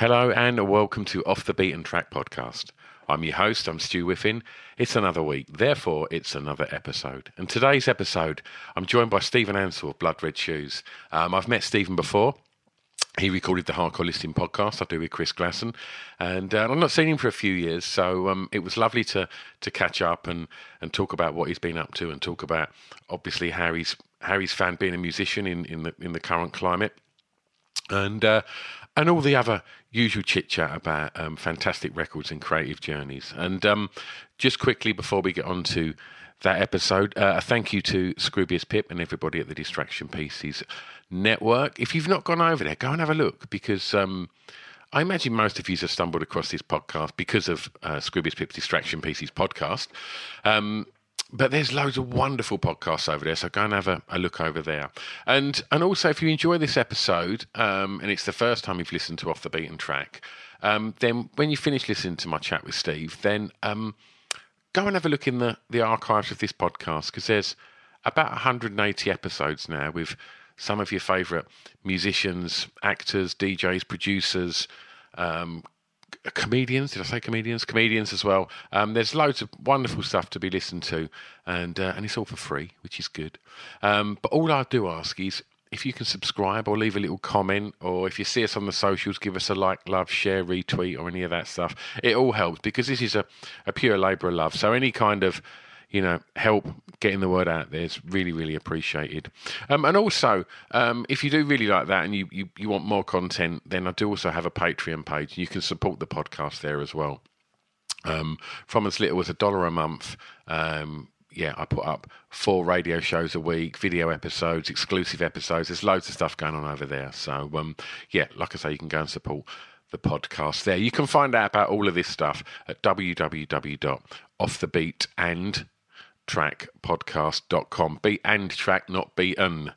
Hello and welcome to Off the Beaten Track podcast. I'm your host, I'm Stu Whiffen. It's another week, therefore it's another episode. And today's episode, I'm joined by Steven Ansell of Blood Red Shoes. Um, I've met Steven before. He recorded the Hardcore Listening podcast I do with Chris Glasson, and uh, I've not seen him for a few years, so um, it was lovely to to catch up and, and talk about what he's been up to, and talk about obviously how he's how he's found being a musician in, in the in the current climate, and uh, and all the other usual chit chat about um, fantastic records and creative journeys. And um, just quickly before we get on to that episode, uh, a thank you to Scroobius Pip and everybody at the Distraction Pieces Network. If you've not gone over there, go and have a look because. Um, I imagine most of you have stumbled across this podcast because of uh, Scroobius Pip's Distraction Pieces podcast. Um, but there's loads of wonderful podcasts over there, so go and have a, a look over there. And and also, if you enjoy this episode, um, and it's the first time you've listened to Off the Beaten Track, um, then when you finish listening to my chat with Steve, then um, go and have a look in the, the archives of this podcast because there's about 180 episodes now with some of your favourite musicians, actors, DJs, producers, um, comedians. Did I say comedians? Comedians as well. Um, there's loads of wonderful stuff to be listened to, and uh, and it's all for free, which is good. Um, but all I do ask is if you can subscribe or leave a little comment, or if you see us on the socials, give us a like, love, share, retweet, or any of that stuff. It all helps because this is a, a pure labour of love. So any kind of you know, help getting the word out there is really, really appreciated. Um, and also, um, if you do really like that and you, you, you want more content, then I do also have a Patreon page. You can support the podcast there as well. Um, from as little as a dollar a month, um, yeah, I put up four radio shows a week, video episodes, exclusive episodes. There's loads of stuff going on over there. So, um, yeah, like I say, you can go and support the podcast there. You can find out about all of this stuff at www.offthebeatand trackpodcast.com. Beat and track, not beaten.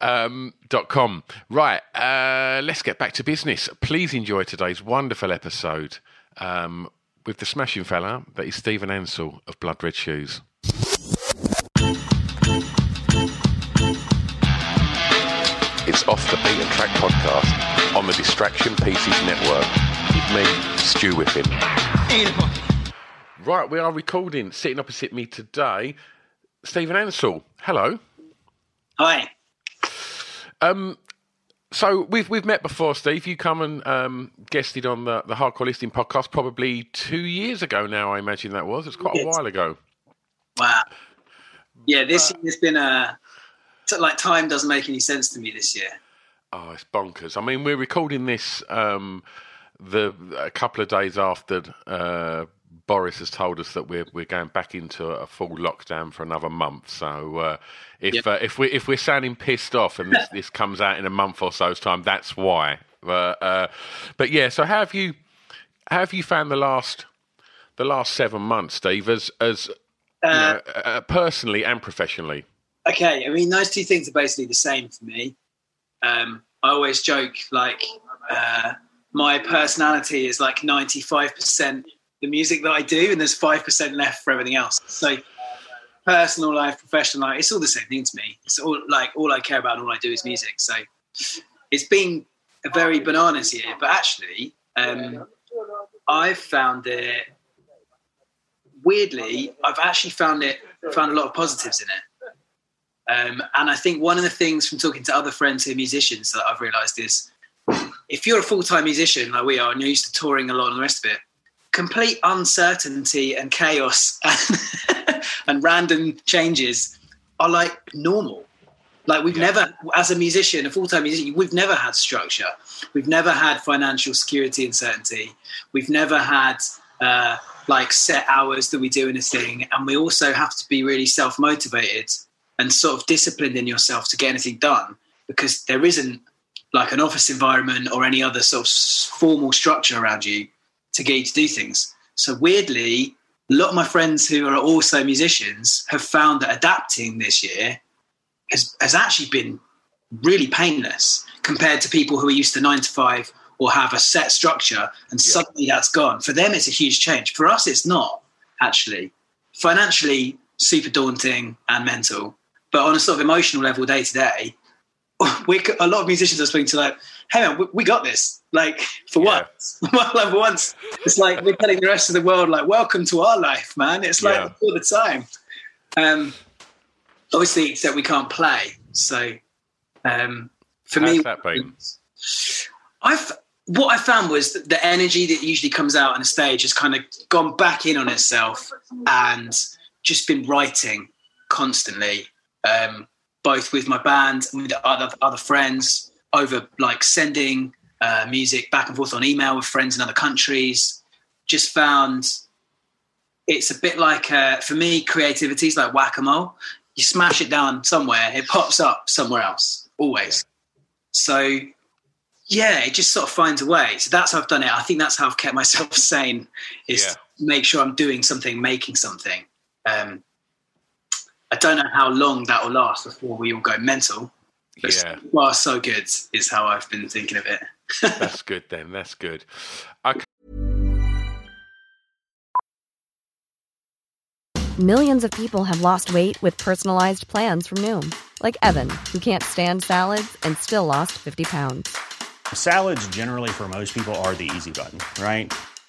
Um, dot com. Right, uh, let's get back to business. Please enjoy today's wonderful episode um, with the smashing fella that is Steven Ansell of Blood Red Shoes. It's Off the Beaten Track podcast on the Distraction Pieces Network with me, Stu Whiffen. Right, we are recording. Sitting opposite me today, Steven Ansell. Hello. Hi. Um, so we've we've met before, Steve. You come and um, guested on the the Hardcore Listening podcast probably two years ago now. I imagine that was. It's quite a while ago. Wow. Yeah, this year's been a like time doesn't make any sense to me this year. Oh, it's bonkers. I mean, we're recording this um, the a couple of days after uh, Boris has told us that we're we're going back into a full lockdown for another month. So uh, if Yep. uh, if we if we're sounding pissed off and this, this comes out in a month or so's time, that's why. But uh, but yeah. So how have you how have you found the last the last seven months, Steve? As as you Uh, know, uh, personally and professionally. okay, I mean those two things are basically the same for me. Um, I always joke like uh, my personality is like ninety five percent the music that I do, and there's five percent left for everything else. So personal life, professional life, it's all the same thing to me. It's all like all I care about and all I do is music. So it's been a very bananas year, but actually, um, I've found it weirdly. I've actually found it found a lot of positives in it. Um, and I think one of the things from talking to other friends who are musicians that I've realised is if you're a full time musician like we are and you're used to touring a lot and the rest of it, complete uncertainty and chaos and, and random changes are like normal. Like we've yeah. never, as a musician, a full-time musician, we've never had structure. We've never had financial security and certainty. We've never had uh, like set hours that we do in a thing, and we also have to be really self-motivated and sort of disciplined in yourself to get anything done because there isn't like an office environment or any other sort of formal structure around you to get you to do things. So weirdly, a lot of my friends who are also musicians have found that adapting this year has, has actually been really painless compared to people who are used to nine to five or have a set structure and yeah. suddenly that's gone. For them, it's a huge change. For us, it's not actually. Financially, super daunting and mental. But on a sort of emotional level, day to day, we a lot of musicians are speaking to like, hey man, we, we got this. Like for yeah. once, like for once, it's like we're telling the rest of the world like, welcome to our life, man. It's like yeah. all the time. Um, obviously, except we can't play. So um, for How's me, that been? I've what I found was that the energy that usually comes out on a stage has kind of gone back in on itself and just been writing constantly. Um, both with my band and with other other friends over like sending uh, music back and forth on email with friends in other countries. Just found it's a bit like uh, for me, creativity is like whack a mole. You smash it down somewhere, it pops up somewhere else always. So yeah, it just sort of finds a way. So that's how I've done it. I think that's how I've kept myself sane is yeah. make sure I'm doing something, making something. Um, I don't know how long that will last before we all go mental. But yeah. Well, so good is how I've been thinking of it. That's good then. That's good. Okay. Millions of people have lost weight with personalized plans from Noom, like Evan, who can't stand salads and still lost 50 pounds. Salads, generally, for most people, are the easy button, right?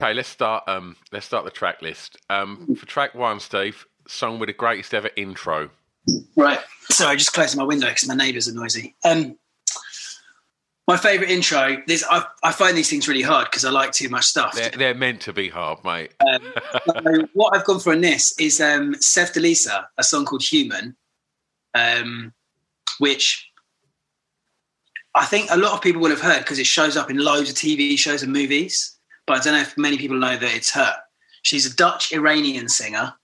Okay, let's start um let's start the track list. Um for track 1, Steve, song with the greatest ever intro. Right. Sorry, just closing my window because my neighbours are noisy. Um, my favourite intro. This I, I, find these things really hard because I like too much stuff. They're, they're meant to be hard, mate. Um, so what I've gone for in this is um, Sevdaliza, a song called Human, um, which I think a lot of people will have heard because it shows up in loads of TV shows and movies. But I don't know if many people know that it's her. She's a Dutch Iranian singer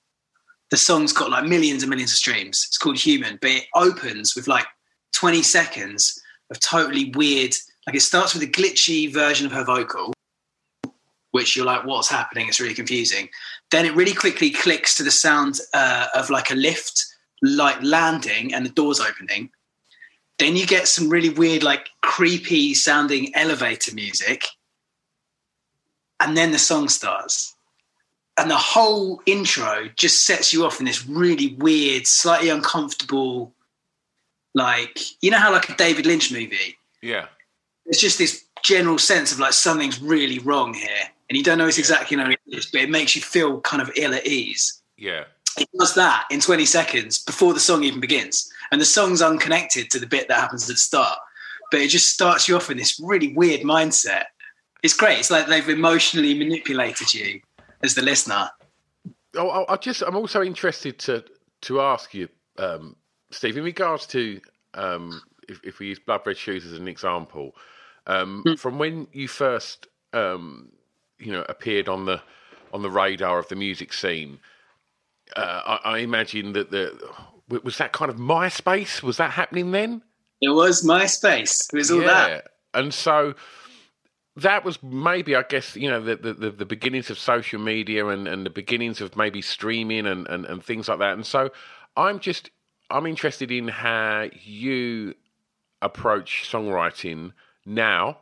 the song's got like millions and millions of streams. It's called Human, but it opens with like 20 seconds of totally weird. Like it starts with a glitchy version of her vocal, which you're like, what's happening? It's really confusing. Then it really quickly clicks to the sound uh, of like a lift, like landing and the doors opening. Then you get some really weird, like creepy sounding elevator music. And then the song starts and the whole intro just sets you off in this really weird, slightly uncomfortable, like you know how like a David Lynch movie. Yeah. It's just this general sense of like something's really wrong here, and you don't know it's exactly what it is, but it makes you feel kind of ill at ease. Yeah. It does that in 20 seconds before the song even begins. And the song's unconnected to the bit that happens at the start. But it just starts you off in this really weird mindset. It's great. It's like they've emotionally manipulated you as the listener. Oh, I, I just I'm also interested to to ask you, um, Steve, in regards to um, if, if we use Blood Red Shoes as an example, um, Hmm. from when you first um, you know appeared on the on the radar of the music scene, uh, I, I imagine that the was that kind of MySpace was that happening then? It was MySpace. It was all that. And so that was maybe, I guess, you know, the, the, the, beginnings of social media and, and the beginnings of maybe streaming and, and, and things like that. And so I'm just, I'm interested in how you approach songwriting now.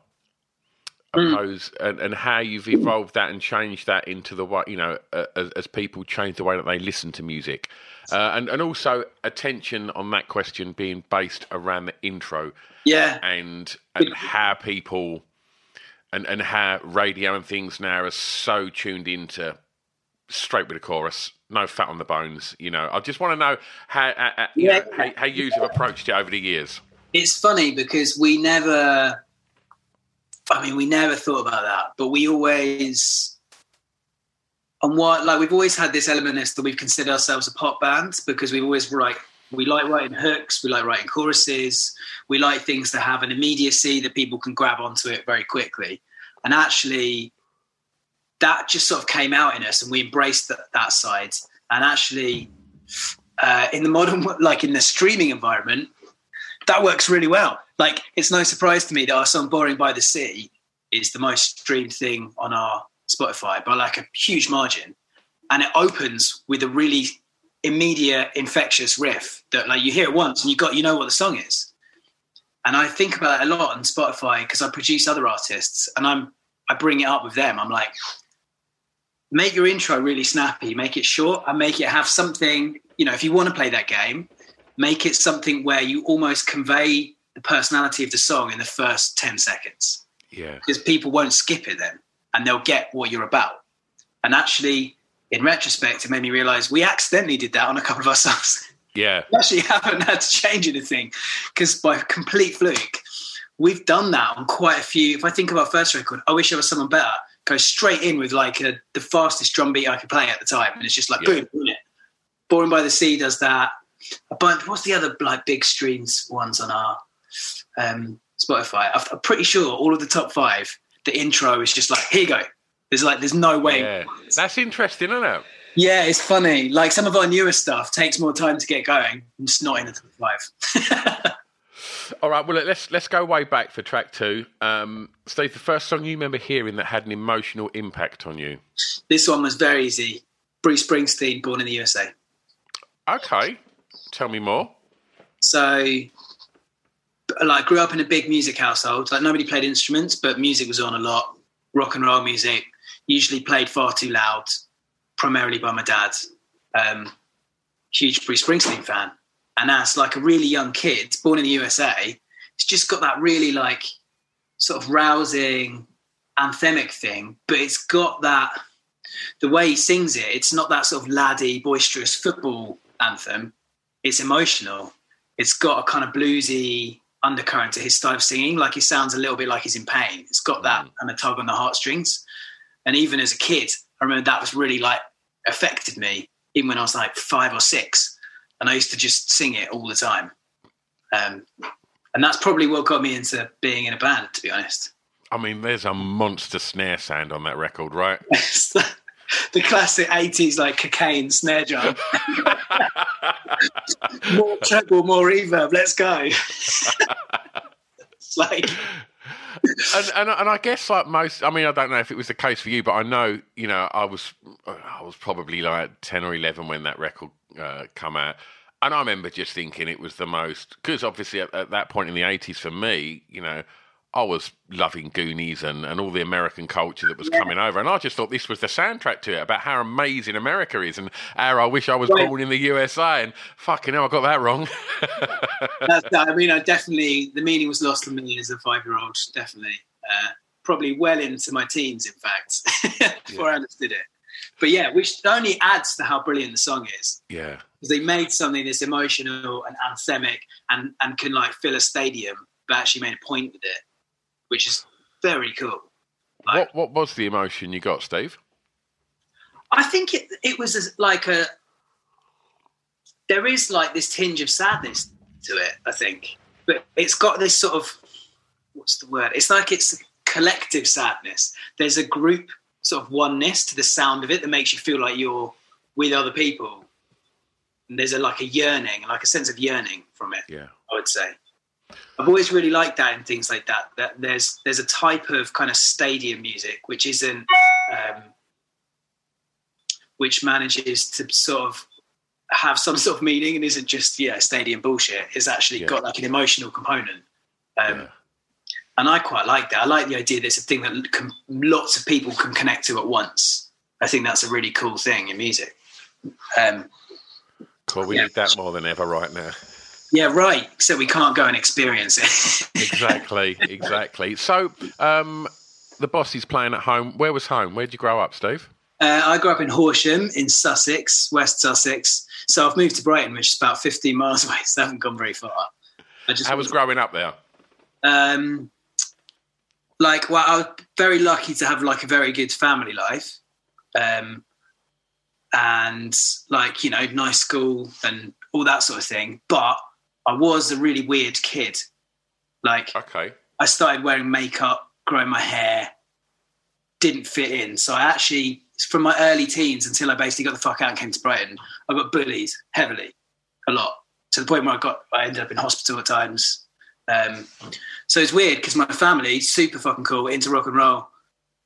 Oppose and, and how you've evolved that and changed that into the way you know uh, as, as people change the way that they listen to music, uh, and and also attention on that question being based around the intro Yeah. and and how people and and how radio and things now are so tuned into straight with the chorus, no fat on the bones. You know, I just want to know how you Yeah. know, how, how you have approached it over the years. It's funny because we never, I mean, we never thought about that, but we always, on what, like, we've always had this element is that we've considered ourselves a pop band because we've always write, we like writing hooks, we like writing choruses, we like things that have an immediacy that people can grab onto it very quickly. And actually, that just sort of came out in us and we embraced that, that side. And actually, uh, in the modern, like in the streaming environment, that works really well. Like, it's no surprise to me that our song "Boring by the Sea" is the most streamed thing on our Spotify by like a huge margin, and it opens with a really immediate, infectious riff that, like, you hear it once and you got you know what the song is. And I think about it a lot on Spotify because I produce other artists, and I'm I bring it up with them. I'm like, make your intro really snappy, make it short, and make it have something. You know, if you want to play that game, make it something where you almost convey the personality of the song in the first 10 seconds Yeah, because people won't skip it then and they'll get what you're about. And actually, in retrospect, it made me realize we accidentally did that on a couple of our songs. yeah, we actually haven't had to change anything because by complete fluke, we've done that on quite a few. If I think of our first record, I wish I was someone better. Go straight in with like a, the fastest drum beat I could play at the time, and it's just like Yeah. boom, boom, it. Boring by the Sea does that. A bunch. What's the other like big streams ones on our um, Spotify? I'm pretty sure all of the top five. The intro is just like here you go. There's like there's no way. yeah. That's interesting, isn't it? Yeah, it's funny. Like some of our newer stuff takes more time to get going. I'm just not in the top five. All right, well let's let's go way back for track two. Um, Steve, the first song you remember hearing that had an emotional impact on you? this one was very easy. Bruce Springsteen, Born in the USA. Okay, tell me more. So, like, grew up in a big music household. Like, nobody played instruments, but music was on a lot. Rock and roll music, usually played far too loud, primarily by my dad. Um, huge Bruce Springsteen fan. And as like a really young kid, born in the USA, it's just got that really like sort of rousing anthemic thing, but it's got that the way he sings it, it's not that sort of laddie, boisterous football anthem. It's emotional. It's got a kind of bluesy undercurrent to his style of singing. Like he sounds a little bit like he's in pain. It's got that kind of tug on the heartstrings. And even as a kid, I remember that was really like affected me, even when I was like five or six. And I used to just sing it all the time. Um, and that's probably what got me into being in a band, to be honest. I mean, there's a monster snare sound on that record, right? The, classic 80s like cocaine snare drum. more treble, more reverb. Let's go. it's like, and, and and I guess like most, I mean, I don't know if it was the case for you, but I know, you know, I was I was probably like ten or eleven when that record uh, come out, and I remember just thinking it was the most because obviously at, at that point in the eighties for me, you know. I was loving Goonies and, and all the American culture that was coming over, and I just thought this was the soundtrack to it about how amazing America is and how I wish I was Right. born in the USA. And fucking hell, I got that wrong. I mean, I definitely, the meaning was lost on me as a five year old, definitely. Uh, probably well into my teens, in fact, before I understood it. But yeah, which only adds to how brilliant the song is. Yeah. Because they made something that's emotional and anthemic and, and can like fill a stadium, but actually made a point with it, which is very cool. Like, what what was the emotion you got, Steve? I think it it was like a there is like this tinge of sadness to it. I think, but it's got this sort of what's the word? It's like it's collective sadness. There's a group sort of oneness to the sound of it that makes you feel like you're with other people. And there's a like a yearning, like a sense of yearning from it. Yeah. I would say. I've always really liked that in things like that. That there's there's a type of kind of stadium music which isn't um, which manages to sort of have some sort of meaning and isn't just yeah stadium bullshit. It's actually Yeah. got like an emotional component. Um, Yeah. and I quite like that. I like the idea that it's a thing that can, lots of people can connect to at once. I think that's a really cool thing in music. Um, Cool. We Yeah. need that more than ever right now. yeah, right. Except we can't go and experience it. Exactly. exactly. So, um, the boss is playing at home. Where was home? Where did you grow up, Steve? uh, I grew up in Horsham in Sussex, West Sussex. So I've moved to Brighton, which is about 15 miles away. So I haven't gone very far. I just How was growing up there? um, like well i was very lucky to have like a very good family life um, and like you know nice school and all that sort of thing but i was a really weird kid like Okay. i started wearing makeup growing my hair didn't fit in so i actually from my early teens until i basically got the fuck out and came to brighton i got bullied heavily a lot to the point where i got i ended up in hospital at times um, so it's weird because my family, super fucking cool, into rock and roll,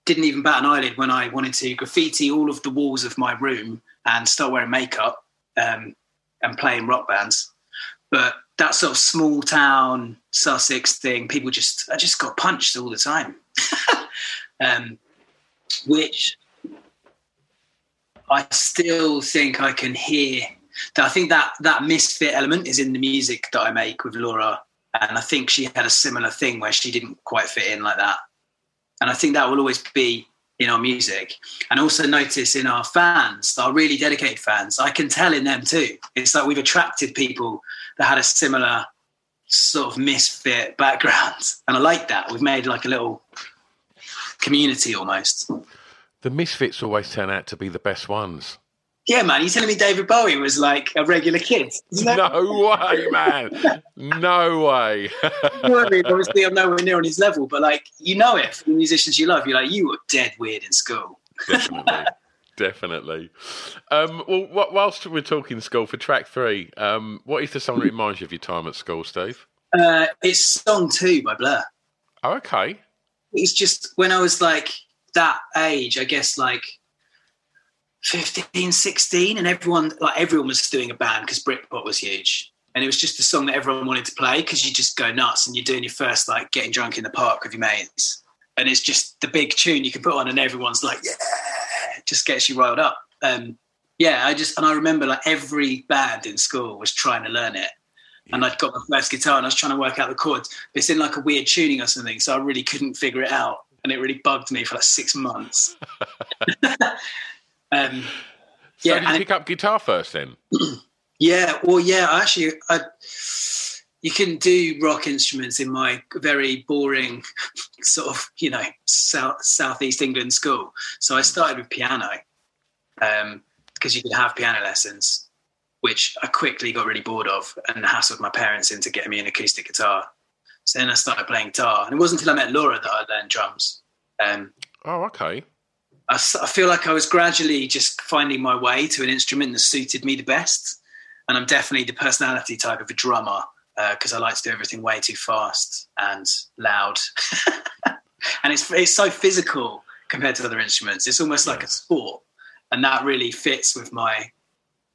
didn't even bat an eyelid when I wanted to graffiti all of the walls of my room and start wearing makeup um, and playing rock bands. But that sort of small town Sussex thing, people just, I just got punched all the time. um, which I still think I can hear. I think that that misfit element is in the music that I make with Laura and I think she had a similar thing where she didn't quite fit in like that. And I think that will always be in our music. And also notice in our fans, our really dedicated fans, I can tell in them too. It's like we've attracted people that had a similar sort of misfit background. And I like that. We've made like a little community almost. The misfits always turn out to be the best ones. Yeah, man, you telling me David Bowie was like a regular kid? No way, man. No way. Obviously, I'm nowhere near on his level, but like you know it from the musicians you love. You're like, you were dead weird in school. definitely. Definitely. Um, well, wh- whilst we're talking school for track three, um, what is the song that reminds you of your time at school, Steve? Uh, it's Song Two by Blur. Oh, okay. It's just when I was like that age, I guess like 15, 16, and everyone like everyone was doing a band because Britpop was huge. And it was just the song that everyone wanted to play because you just go nuts and you're doing your first like getting drunk in the park with your mates. And it's just the big tune you can put on and everyone's like, yeah, it just gets you riled up. Um, yeah, I just, and I remember like every band in school was trying to learn it. And I'd got my first guitar and I was trying to work out the chords. But it's in like a weird tuning or something. So I really couldn't figure it out. And it really bugged me for like six months. um, So Yeah, did you pick up guitar first then? yeah, well, yeah, I actually, I, you can do rock instruments in my very boring sort of, you know, south southeast England school. So I started with piano um, because you could have piano lessons, which I quickly got really bored of and hassled my parents into getting me an acoustic guitar. So then I started playing guitar, and it wasn't until I met Laura that I learned drums. Um, Oh, okay. I, feel like I was gradually just finding my way to an instrument that suited me the best. And I'm definitely the personality type of a drummer because I like to do everything way too fast and loud. and it's, it's so physical compared to other instruments. It's almost like a sport. And that really fits with my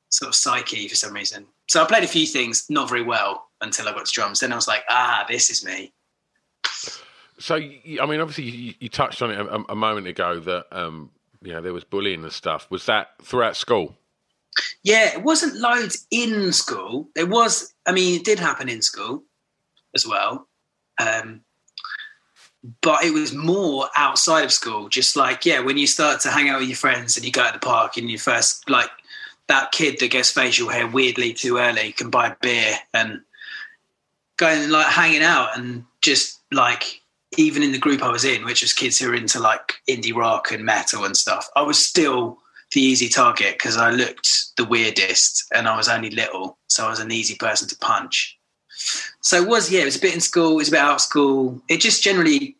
sort of psyche for some reason. So I played a few things not very well until I got to drums. Then I was like, ah, this is me. So, I mean, obviously, you, you touched on it a, a moment ago that um, you know there was bullying and stuff. Was that throughout school? Yeah, it wasn't loads in school. It was, I mean, it did happen in school as well. Um, but it was more outside of school. Just like yeah, when you start to hang out with your friends and you go to the park and you first like that kid that gets facial hair weirdly too early can buy beer and going like hanging out and just like even in the group I was in, which was kids who were into like indie rock and metal and stuff, I was still the easy target because I looked the weirdest and I was only little, so I was an easy person to punch. So it was, yeah, it was a bit in school, it was a bit out of school. It just generally,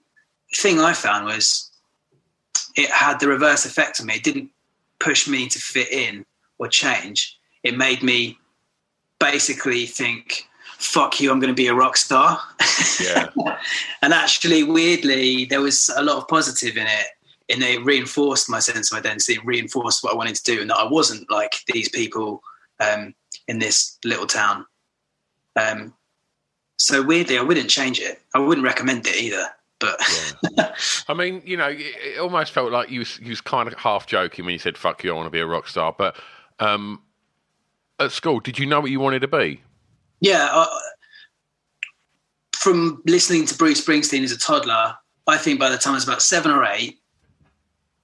thing I found was it had the reverse effect on me. It didn't push me to fit in or change. It made me basically think, fuck you, I'm going to be a rock star. Yeah. and actually, weirdly, there was a lot of positive in it. And it reinforced my sense of identity, it reinforced what I wanted to do, and that I wasn't like these people um, in this little town. Um, so weirdly, I wouldn't change it. I wouldn't recommend it either. But yeah. I mean, you know, it almost felt like you was, you was kind of half joking when you said "fuck you," I want to be a rock star. But um, at school, did you know what you wanted to be? Yeah, uh, from listening to Bruce Springsteen as a toddler, I think by the time I was about seven or eight,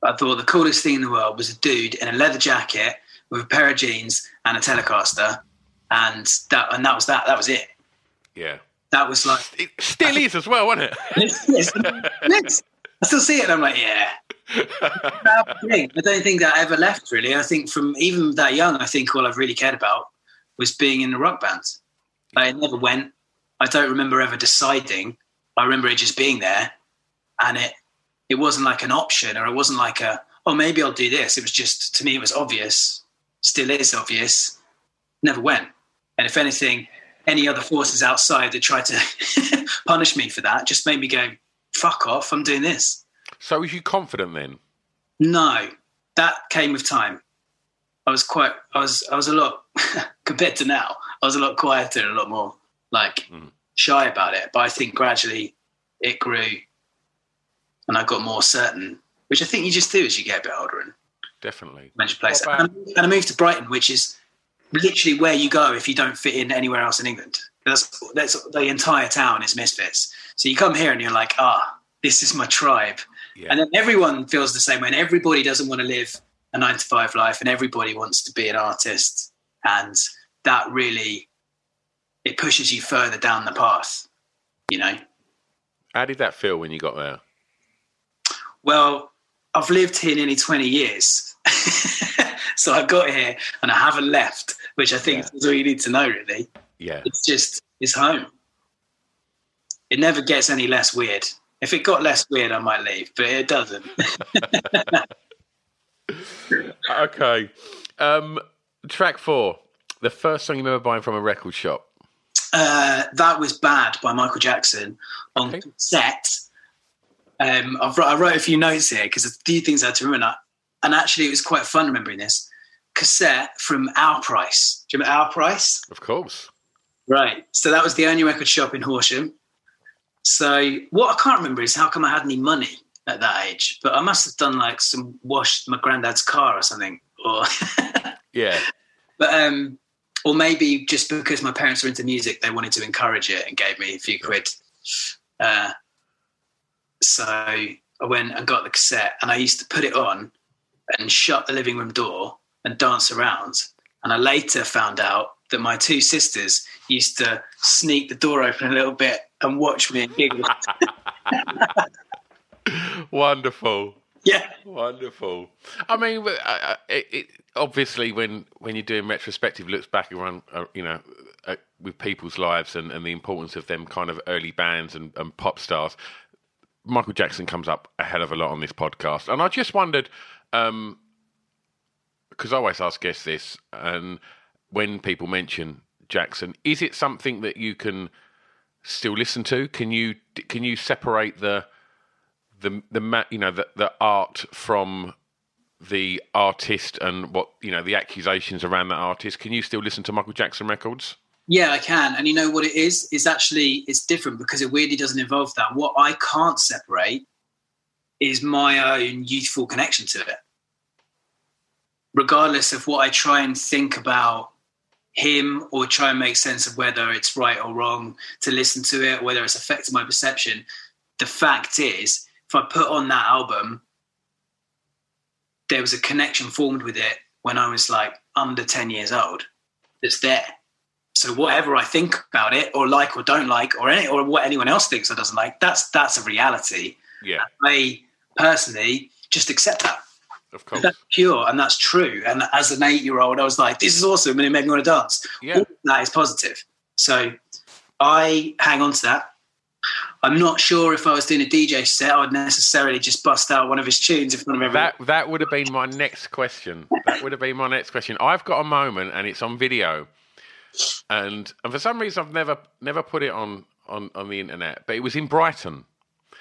I thought the coolest thing in the world was a dude in a leather jacket with a pair of jeans and a Telecaster, and that and that was that. That was it. Yeah, that was like it still is as well, wasn't it? yes, yes, I still see it, and I'm like, yeah. I don't think that ever left. Really, I think from even that young, I think all I've really cared about was being in a rock band. It never went. I don't remember ever deciding. I remember it just being there, and it it wasn't like an option, or it wasn't like a oh maybe I'll do this. It was just to me it was obvious, still is obvious. Never went, and if anything, any other forces outside that tried to punish me for that just made me go fuck off. I'm doing this. So was you confident then? No, that came with time. I was quite. I was. I was a lot compared to now. I was a lot quieter and a lot more like mm. shy about it. But I think gradually it grew, and I got more certain, which I think you just do as you get a bit older and definitely manage place. And, and I moved to Brighton, which is literally where you go if you don't fit in anywhere else in England. That's that's the entire town is misfits. So you come here and you're like, ah, oh, this is my tribe. Yeah. And then everyone feels the same way. And everybody doesn't want to live a nine to five life, and everybody wants to be an artist. And that really it pushes you further down the path. You know. How did that feel when you got there? Well, I've lived here nearly twenty years. so I got here and I haven't left, which I think yeah. is all you need to know, really. Yeah. It's just, it's home. It never gets any less weird. If it got less weird, I might leave, but it doesn't. okay. Um, track four, the first song you remember buying from a record shop. Uh, that was Bad by Michael Jackson on okay. set. Um, I've, I wrote a few notes here because a few things I had to remember. And actually, it was quite fun remembering this cassette from Our Price. Do you remember Our Price? Of course. Right. So that was the only record shop in Horsham. So what I can't remember is how come I had any money at that age, but I must have done like some washed my granddad's car or something, or yeah. But um, or maybe just because my parents were into music, they wanted to encourage it and gave me a few quid. Uh, so I went and got the cassette, and I used to put it on and shut the living room door and dance around. And I later found out that my two sisters used to sneak the door open a little bit and watch me and giggle. Wonderful. Yeah. Wonderful. I mean, it, it, obviously, when, when you're doing retrospective looks back around, uh, you know, uh, with people's lives and, and the importance of them kind of early bands and, and pop stars, Michael Jackson comes up a hell of a lot on this podcast. And I just wondered, um, because I always ask guests this, and when people mention Jackson, is it something that you can still listen to? Can you can you separate the the the you know the the art from the artist and what you know the accusations around that artist? Can you still listen to Michael Jackson records? Yeah, I can. And you know what it is? It's actually it's different because it weirdly doesn't involve that. What I can't separate is my own youthful connection to it regardless of what I try and think about him or try and make sense of whether it's right or wrong to listen to it, whether it's affected my perception, the fact is, if I put on that album, there was a connection formed with it when I was like under 10 years old that's there. So whatever I think about it or like or don't like or any, or what anyone else thinks or doesn't like, that's that's a reality. Yeah. I personally just accept that. Of course. That's pure and that's true. And as an eight year old, I was like, this is awesome. And it made me want to dance. Yeah. All that is positive. So I hang on to that. I'm not sure if I was doing a DJ set, I would necessarily just bust out one of his tunes in front of everyone. That that would have been my next question. That would have been my next question. I've got a moment, and it's on video, and and for some reason I've never never put it on on on the internet. But it was in Brighton,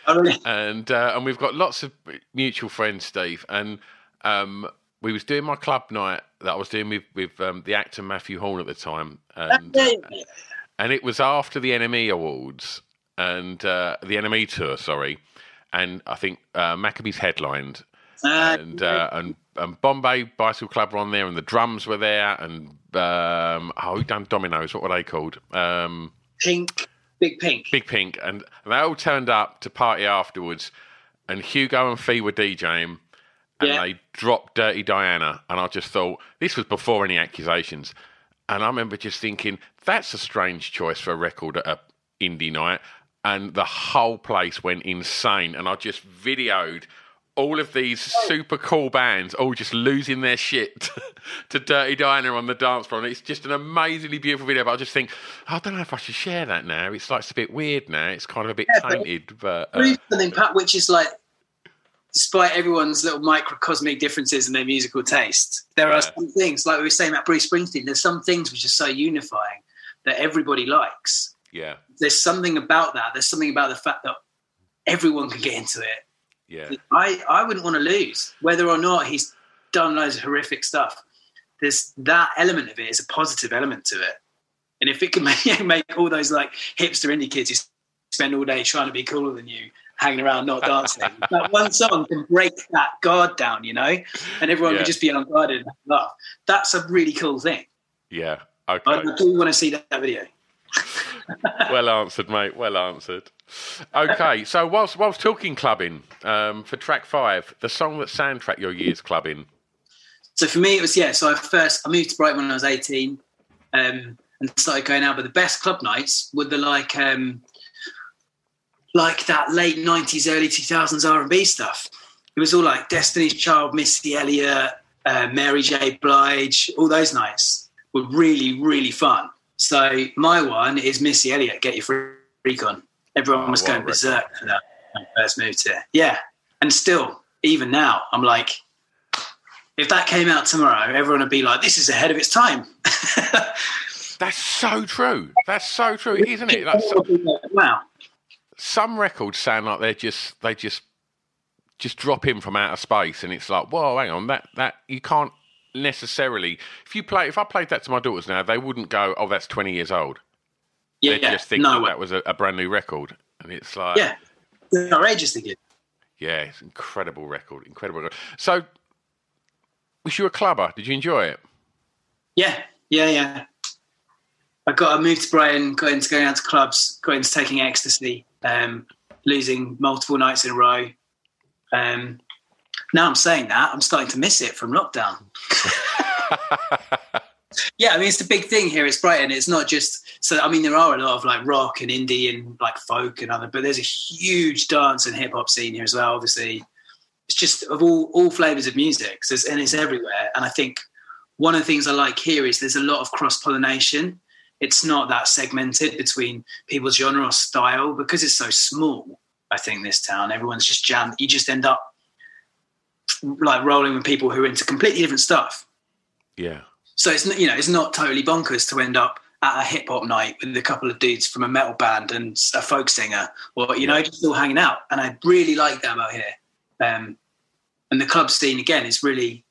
Oh, really? and uh, and we've got lots of mutual friends, Steve, and um, we was doing my club night that I was doing with with um, the actor Mathew Horne at the time, and uh, and it was after the NME Awards and uh, the NME tour, sorry, and I think uh, Maccabees headlined, Uh, and uh, and and Bombay Bicycle Club were on there, and the drums were there, and um, oh, who done Dominos? What were they called? Um, pink, big pink. Big Pink, and, and they all turned up to party afterwards, and Hugo and Fee were DJing, and Yeah. they dropped Dirty Diana, and I just thought this was before any accusations, and I remember just thinking that's a strange choice for a record at a indie night, and the whole place went insane, and I just videoed. All of these super cool bands all just losing their shit to Dirty Diana on the dance floor. And it's just an amazingly beautiful video. But I just think, I don't know if I should share that now. It's like it's a bit weird now. It's kind of a bit Yeah, tainted. But uh, Bruce something, Pat, which is like, despite everyone's little microcosmic differences in their musical taste, there are some things, like we were saying about Bruce Springsteen, there's some things which are so unifying that everybody likes. Yeah, There's something about that. There's something about the fact that everyone can get into it. yeah, I, I wouldn't want to lose, whether or not he's done loads of horrific stuff. There's that element of it is a positive element to it. And if it can make, make all those like hipster indie kids who spend all day trying to be cooler than you, hanging around not dancing, that one song can break that guard down, you know, and everyone Yeah. can just be unguarded and laugh. That's a really cool thing. yeah. Okay. I Okay. do want to see that video. Well answered, mate. Well answered. Okay, so whilst whilst talking clubbing, um, for track five, the song that soundtrack your year's clubbing. So for me, it was yeah. So I first I moved to Brighton when I was eighteen, um, and started going out. But the best club nights were the like um, like that late nineties, early two thousands R and B stuff. It was all like Destiny's Child, Missy Elliott, uh, Mary J. Blige. All those nights were really really fun. So my one is Missy Elliott. Get your freak on. Everyone Oh, was going record. berserk for that when I first moved here. Yeah, and still even now, I'm like if that came out tomorrow, everyone would be like, "This is ahead of its time." That's so true. That's so true, isn't it? Like, so- wow. some records sound like they're just they just just drop in from outer space, and it's like, whoa, hang on, that that you can't necessarily. If you play, if I played that to my daughters now, they wouldn't go, oh, that's twenty years old. Yeah, They just think no that, that was a, a brand new record, and it's like, Yeah, It's outrageously good. yeah, it's an incredible record, incredible record. So, was you a clubber? Did you enjoy it? Yeah, yeah, yeah. I got I moved to Brighton, got into going out to clubs, got into taking ecstasy, um, losing multiple nights in a row. Um, now I'm saying that I'm starting to miss it from lockdown. yeah, I mean it's the big thing here. It's Brighton. It's not just so. I mean there are a lot of like rock and indie and like folk and other, but there's a huge dance and hip hop scene here as well. Obviously, it's just of all all flavors of music, so it's, and it's everywhere. And I think one of the things I like here is there's a lot of cross pollination. It's not that segmented between people's genre or style because it's so small. I think this town, everyone's just jammed. You just end up like rolling with people who are into completely different stuff. Yeah, So it's you know it's not totally bonkers to end up at a hip hop night with a couple of dudes from a metal band and a folk singer, or you know just all hanging out. And I really like that about here. Um, and the club scene again is really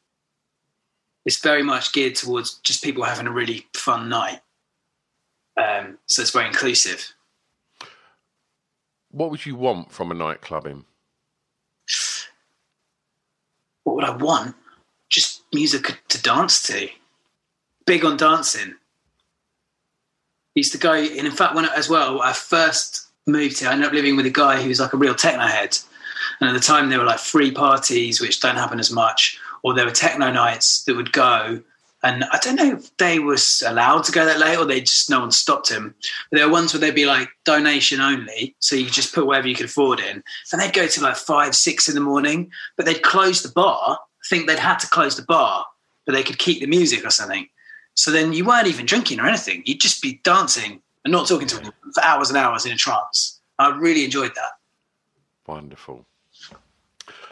it's very much geared towards just people having a really fun night. Um, so it's very inclusive. what would you want from a nightclubbing? What would I want? Just music to dance to. Big on dancing. Used to go, and in fact, when as well, I first moved here, I ended up living with a guy who was like a real techno head. And at the time, there were like free parties, which don't happen as much, or there were techno nights that would go. And I don't know if they were allowed to go that late or they just no one stopped him. But there were ones where they'd be like donation only. So you just put whatever you could afford in. And they'd go to like five, six in the morning, but they'd close the bar. I think they'd had to close the bar, but they could keep the music or something. So then you weren't even drinking or anything. You'd just be dancing and not talking to anyone for hours and hours in a trance. I really enjoyed that. Wonderful.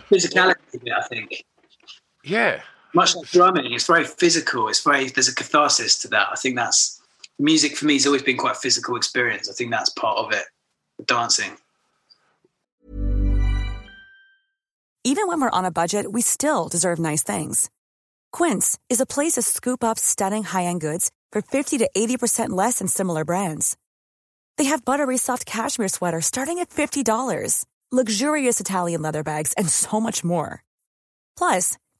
Physicality, I think. Yeah. Much like drumming, it's very physical. It's very there's a catharsis to that. I think that's music for me has always been quite a physical experience. I think that's part of it. Dancing. Even when we're on a budget, we still deserve nice things. Quince is a place to scoop up stunning high-end goods for 50 to 80% less than similar brands. They have buttery soft cashmere sweaters starting at $50, luxurious Italian leather bags, and so much more. Plus,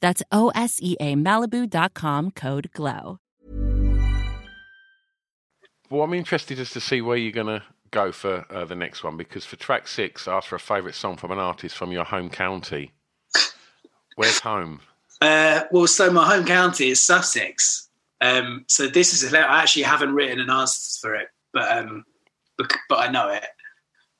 That's O S E A Malibu.com code GLOW. Well, I'm interested as to see where you're going to go for uh, the next one because for track six, I asked for a favourite song from an artist from your home county. Where's home? Uh, well, so my home county is Sussex. Um, so this is I actually haven't written an answer for it, but um, but, but I know it.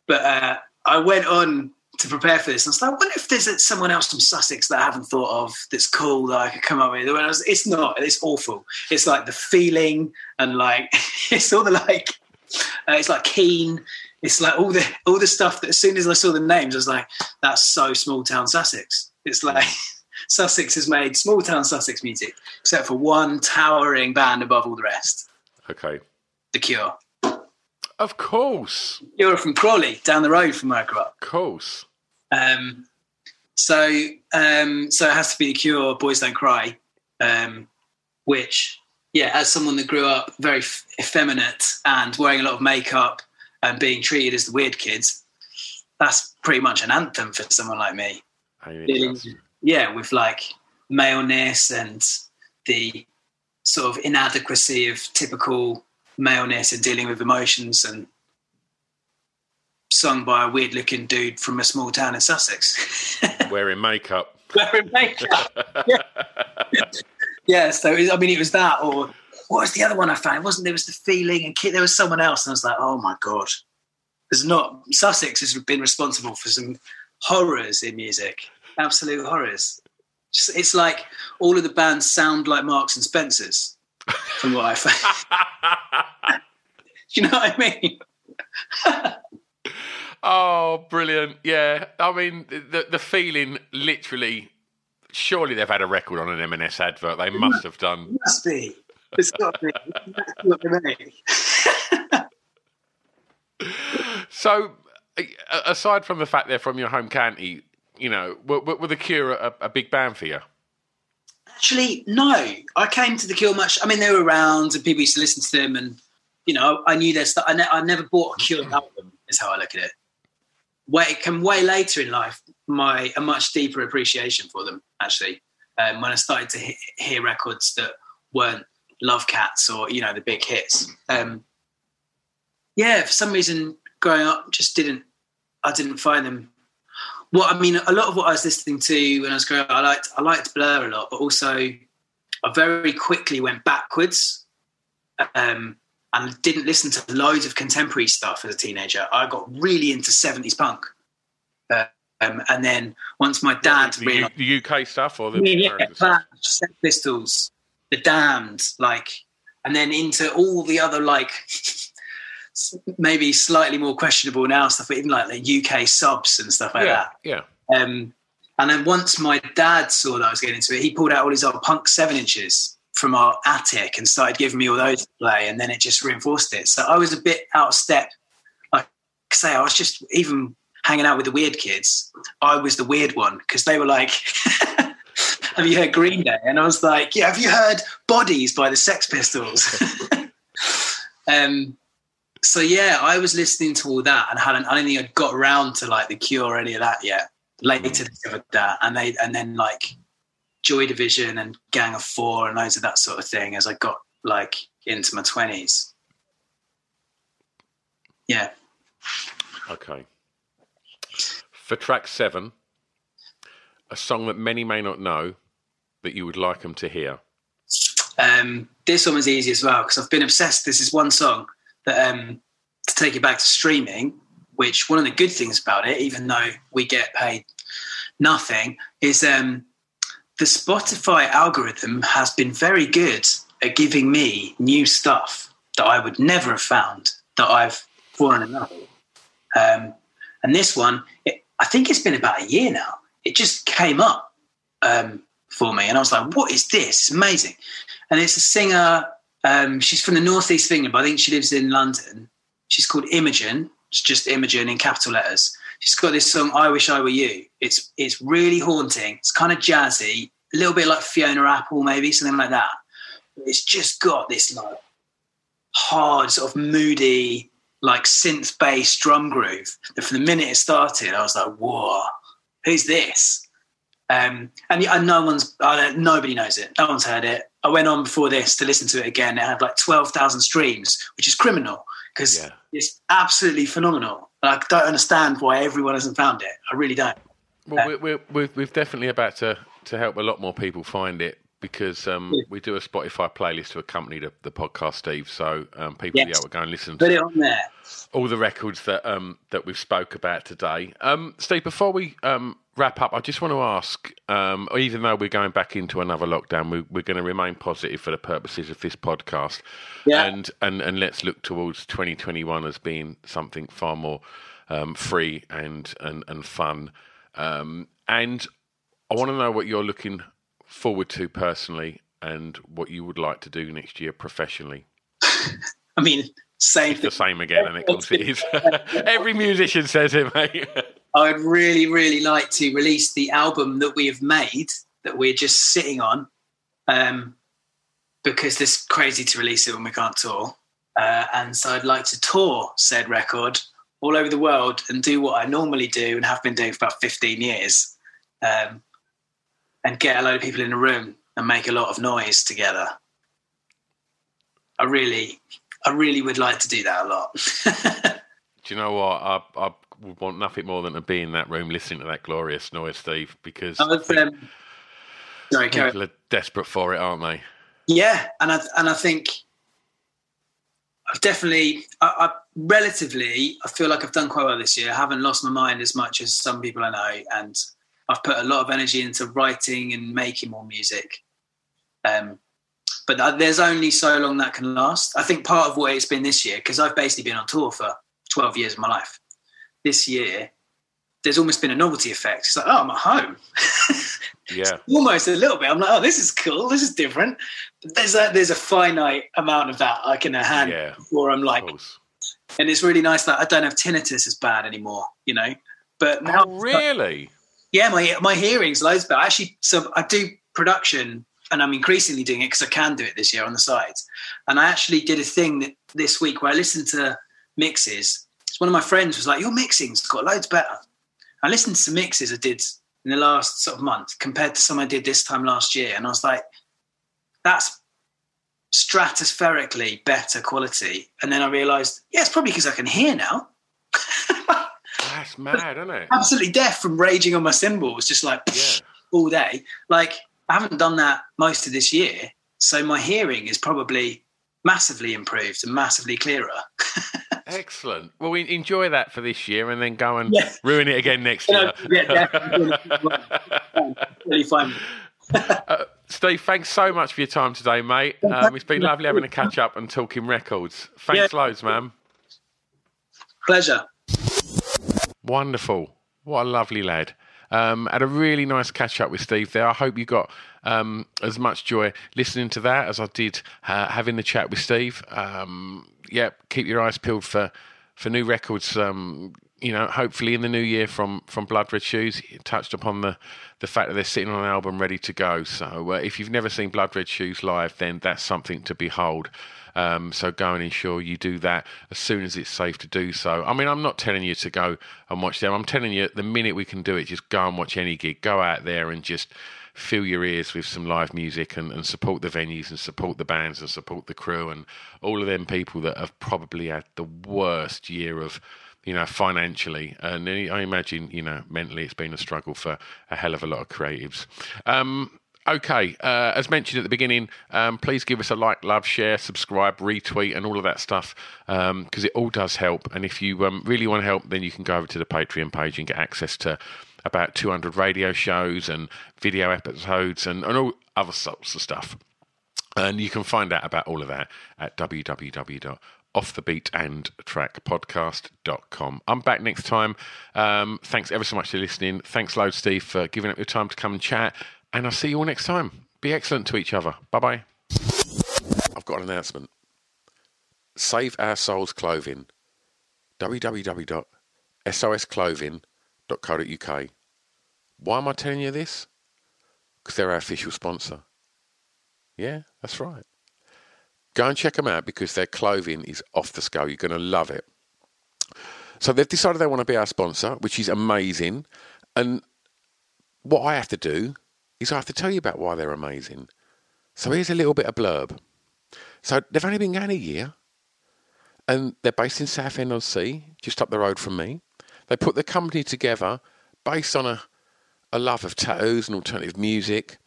But uh, I went on to prepare for this, and I was like, I wonder if there's someone else from Sussex that I haven't thought of that's cool that I could come up with. And I was, it's not. It's awful. It's like the feeling and like it's all the like. Uh, it's like keen. It's like all the all the stuff that as soon as I saw the names, I was like, that's so small town Sussex. It's like Sussex has made small town Sussex music, except for one towering band above all the rest. Okay. The Cure. Of course. You're from Crawley, down the road from where I grew up. Of course. Um, so, um, so it has to be the Cure, "Boys Don't Cry," um, which, yeah, as someone that grew up very f- effeminate and wearing a lot of makeup and being treated as the weird kids, that's pretty much an anthem for someone like me. Dealing, yeah, with like maleness and the sort of inadequacy of typical maleness and dealing with emotions and sung by a weird looking dude from a small town in Sussex. Wearing makeup. Wearing makeup. yeah. yeah, so I mean, it was that, or what was the other one I found? It wasn't there was the feeling, and there was someone else, and I was like, oh my god, there's not Sussex has been responsible for some horrors in music, absolute horrors. Just, it's like all of the bands sound like Marks and Spencers, from what I found. Do you know what I mean? Oh, brilliant! Yeah, I mean the the feeling literally. Surely they've had a record on an M&S advert. They must have done. It must be. It's got to be. so, aside from the fact they're from your home county, you know, were, were the Cure a, a big band for you? Actually, no. I came to the Cure much. I mean, they were around, and people used to listen to them, and you know, I knew their stuff. I, ne- I never bought a Cure album. Is how I look at it. Way it came way later in life. My a much deeper appreciation for them. Actually, um, when I started to he- hear records that weren't Love Cats or you know the big hits. Um, yeah, for some reason, growing up, just didn't. I didn't find them well, I mean, a lot of what I was listening to when I was growing up, I liked I liked Blur a lot, but also I very quickly went backwards um, and didn't listen to loads of contemporary stuff as a teenager. I got really into seventies punk, uh, um, and then once my dad The, realized, U- the UK stuff or the yeah? Clash, Sex Pistols, The Damned, like, and then into all the other like maybe slightly more questionable now stuff, but even like the UK subs and stuff like yeah, that. yeah. Um, and then once my dad saw that I was getting into it, he pulled out all his old punk seven inches from our attic and started giving me all those to play, and then it just reinforced it. So I was a bit out of step. Like I say, I was just even hanging out with the weird kids. I was the weird one because they were like, "Have you heard Green Day?" And I was like, "Yeah." Have you heard Bodies by the Sex Pistols? um, so yeah, I was listening to all that and hadn't. I don't think I'd got around to like the Cure or any of that yet. Later discovered that, and they and then like Joy Division and Gang of Four and loads of that sort of thing as I got like into my twenties. Yeah. Okay. For track seven, a song that many may not know that you would like them to hear. Um, this one was easy as well because I've been obsessed. This is one song that um, to take it back to streaming, which one of the good things about it, even though we get paid nothing, is um, the Spotify algorithm has been very good at giving me new stuff that I would never have found that I've fallen in love with. Um, and this one, it, I think it's been about a year now. It just came up um, for me, and I was like, "What is this? It's amazing!" And it's a singer. Um, she's from the northeast of England, but I think she lives in London. She's called Imogen. It's just Imogen in capital letters. She's got this song, "I Wish I Were You." It's it's really haunting. It's kind of jazzy, a little bit like Fiona Apple, maybe something like that. It's just got this like hard, sort of moody, like synth bass drum groove. That from the minute it started, I was like, "Whoa, who's this?" Um, and, and no one's, nobody knows it. No one's heard it. I went on before this to listen to it again. It had like twelve thousand streams, which is criminal because Yeah. it's absolutely phenomenal. I don't understand why everyone hasn't found it. I really don't. Well, we're, we're, we're, we're definitely about to, to help a lot more people find it because um, we do a Spotify playlist to accompany the, the podcast, Steve. So um, people will be Yes. able to go and listen Put to it on there. all the records that um, that we've spoke about today. Um, Steve, before we um, wrap up, I just want to ask, um, even though we're going back into another lockdown, we, we're going to remain positive for the purposes of this podcast, Yeah. and, and and let's look towards 2021 as being something far more um, free and and and fun. Um, and I want to know what you're looking forward to personally, and what you would like to do next year professionally. I mean, same It's the same again, and of course it is. Every musician says it, mate. I would really, really like to release the album that we have made that we're just sitting on, um, because it's crazy to release it when we can't tour. Uh, and so I'd like to tour said record all over the world and do what I normally do and have been doing for about 15 years, um, and get a load of people in a room and make a lot of noise together. I really, I really would like to do that a lot. Do you know what? I, I would want nothing more than to be in that room listening to that glorious noise, Steve, because was, um, sorry, people are desperate for it, aren't they? Yeah, and I and I think I've definitely, I, I relatively, I feel like I've done quite well this year. I haven't lost my mind as much as some people I know, and I've put a lot of energy into writing and making more music. Um, but there's only so long that can last. I think part of what it's been this year, because I've basically been on tour for 12 years of my life. This year, there's almost been a novelty effect. It's like, oh, I'm at home. Yeah. almost a little bit. I'm like, oh, this is cool. This is different. But there's a there's a finite amount of that I can handle Yeah. before I'm like, and it's really nice that I don't have tinnitus as bad anymore. You know, but now Oh, really? Yeah, my my hearing's loads better. Actually, so I do production, and I'm increasingly doing it because I can do it this year on the sides. And I actually did a thing this week where I listened to mixes. One of my friends was like, "Your mixing's got loads better." I listened to some mixes I did in the last sort of month compared to some I did this time last year, and I was like, "That's stratospherically better quality." And then I realised, yeah, it's probably because I can hear now. That's mad, isn't it? Absolutely deaf from raging on my cymbals, just like Yeah. all day. Like I haven't done that most of this year, so my hearing is probably massively improved and massively clearer. Excellent. Well, we enjoy that for this year, and then go and Yeah. ruin it again next year. yeah, definitely. really fun. Uh, Steve, thanks so much for your time today, mate. Um, it's been lovely having a catch up and talking records. Thanks Yeah. loads, man. Pleasure. Wonderful. What a lovely lad. Um, had a really nice catch up with Steve there. I hope you got um, as much joy listening to that as I did uh, having the chat with Steve. Um, yeah, keep your eyes peeled for, for new records. Um, you know, hopefully in the new year from from Blood Red Shoes. He touched upon the the fact that they're sitting on an album ready to go. So uh, if you've never seen Blood Red Shoes live, then that's something to behold. Um, so go and ensure you do that as soon as it's safe to do so. I mean, I'm not telling you to go and watch them. I'm telling you the minute we can do it, just go and watch any gig. Go out there and just fill your ears with some live music and, and support the venues and support the bands and support the crew and all of them people that have probably had the worst year of you know, financially. And I imagine, you know, mentally it's been a struggle for a hell of a lot of creatives. Um, okay, uh, as mentioned at the beginning, um, please give us a like, love, share, subscribe, retweet, and all of that stuff because it all does help. And if you um, really want to help, then you can go over to the Patreon page and get access to about 200 radio shows and video episodes and, and all other sorts of stuff. And you can find out about all of that at www.offthebeatandtrackpodcast.com. I'm back next time. Um, thanks ever so much for listening. Thanks loads, Steve, for giving up your time to come and chat. And I'll see you all next time. Be excellent to each other. Bye bye. I've got an announcement. Save Our Souls Clothing. www.sosclothing.co.uk. Why am I telling you this? Because they're our official sponsor. Yeah, that's right. Go and check them out because their clothing is off the scale. You're going to love it. So they've decided they want to be our sponsor, which is amazing. And what I have to do is I have to tell you about why they're amazing. So mm-hmm. here's a little bit of blurb. So they've only been going a year, and they're based in Southend on Sea, just up the road from me. They put the company together based on a, a love of tattoos and alternative music,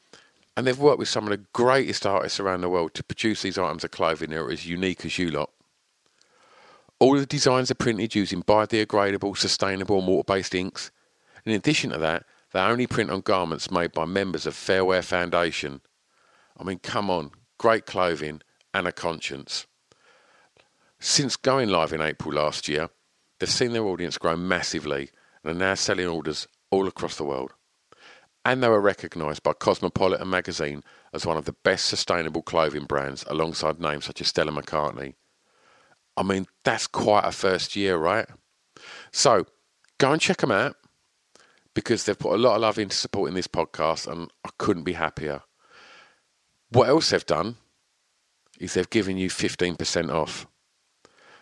and they've worked with some of the greatest artists around the world to produce these items of clothing that are as unique as you lot. All of the designs are printed using biodegradable, sustainable, and water-based inks. In addition to that, they only print on garments made by members of Fairwear Foundation. I mean, come on, great clothing and a conscience. Since going live in April last year, they've seen their audience grow massively and are now selling orders all across the world. And they were recognised by Cosmopolitan magazine as one of the best sustainable clothing brands alongside names such as Stella McCartney. I mean, that's quite a first year, right? So go and check them out because they've put a lot of love into supporting this podcast and I couldn't be happier. What else they've done is they've given you 15% off.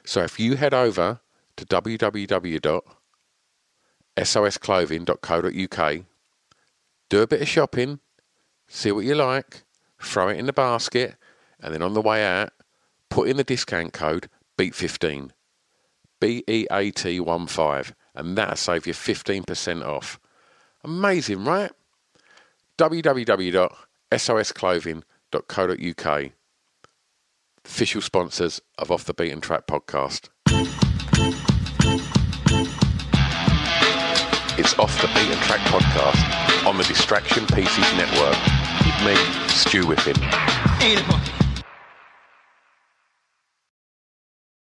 So if you head over to www.sosclothing.co.uk, do a bit of shopping, see what you like, throw it in the basket, and then on the way out, put in the discount code BEAT15. B E A T 1 5, and that'll save you 15% off. Amazing, right? www.sosclothing.co.uk. Official sponsors of Off the Beaten Track podcast. It's Off the Beaten Track podcast on the Distraction Pieces Network with me, Stu o'clock.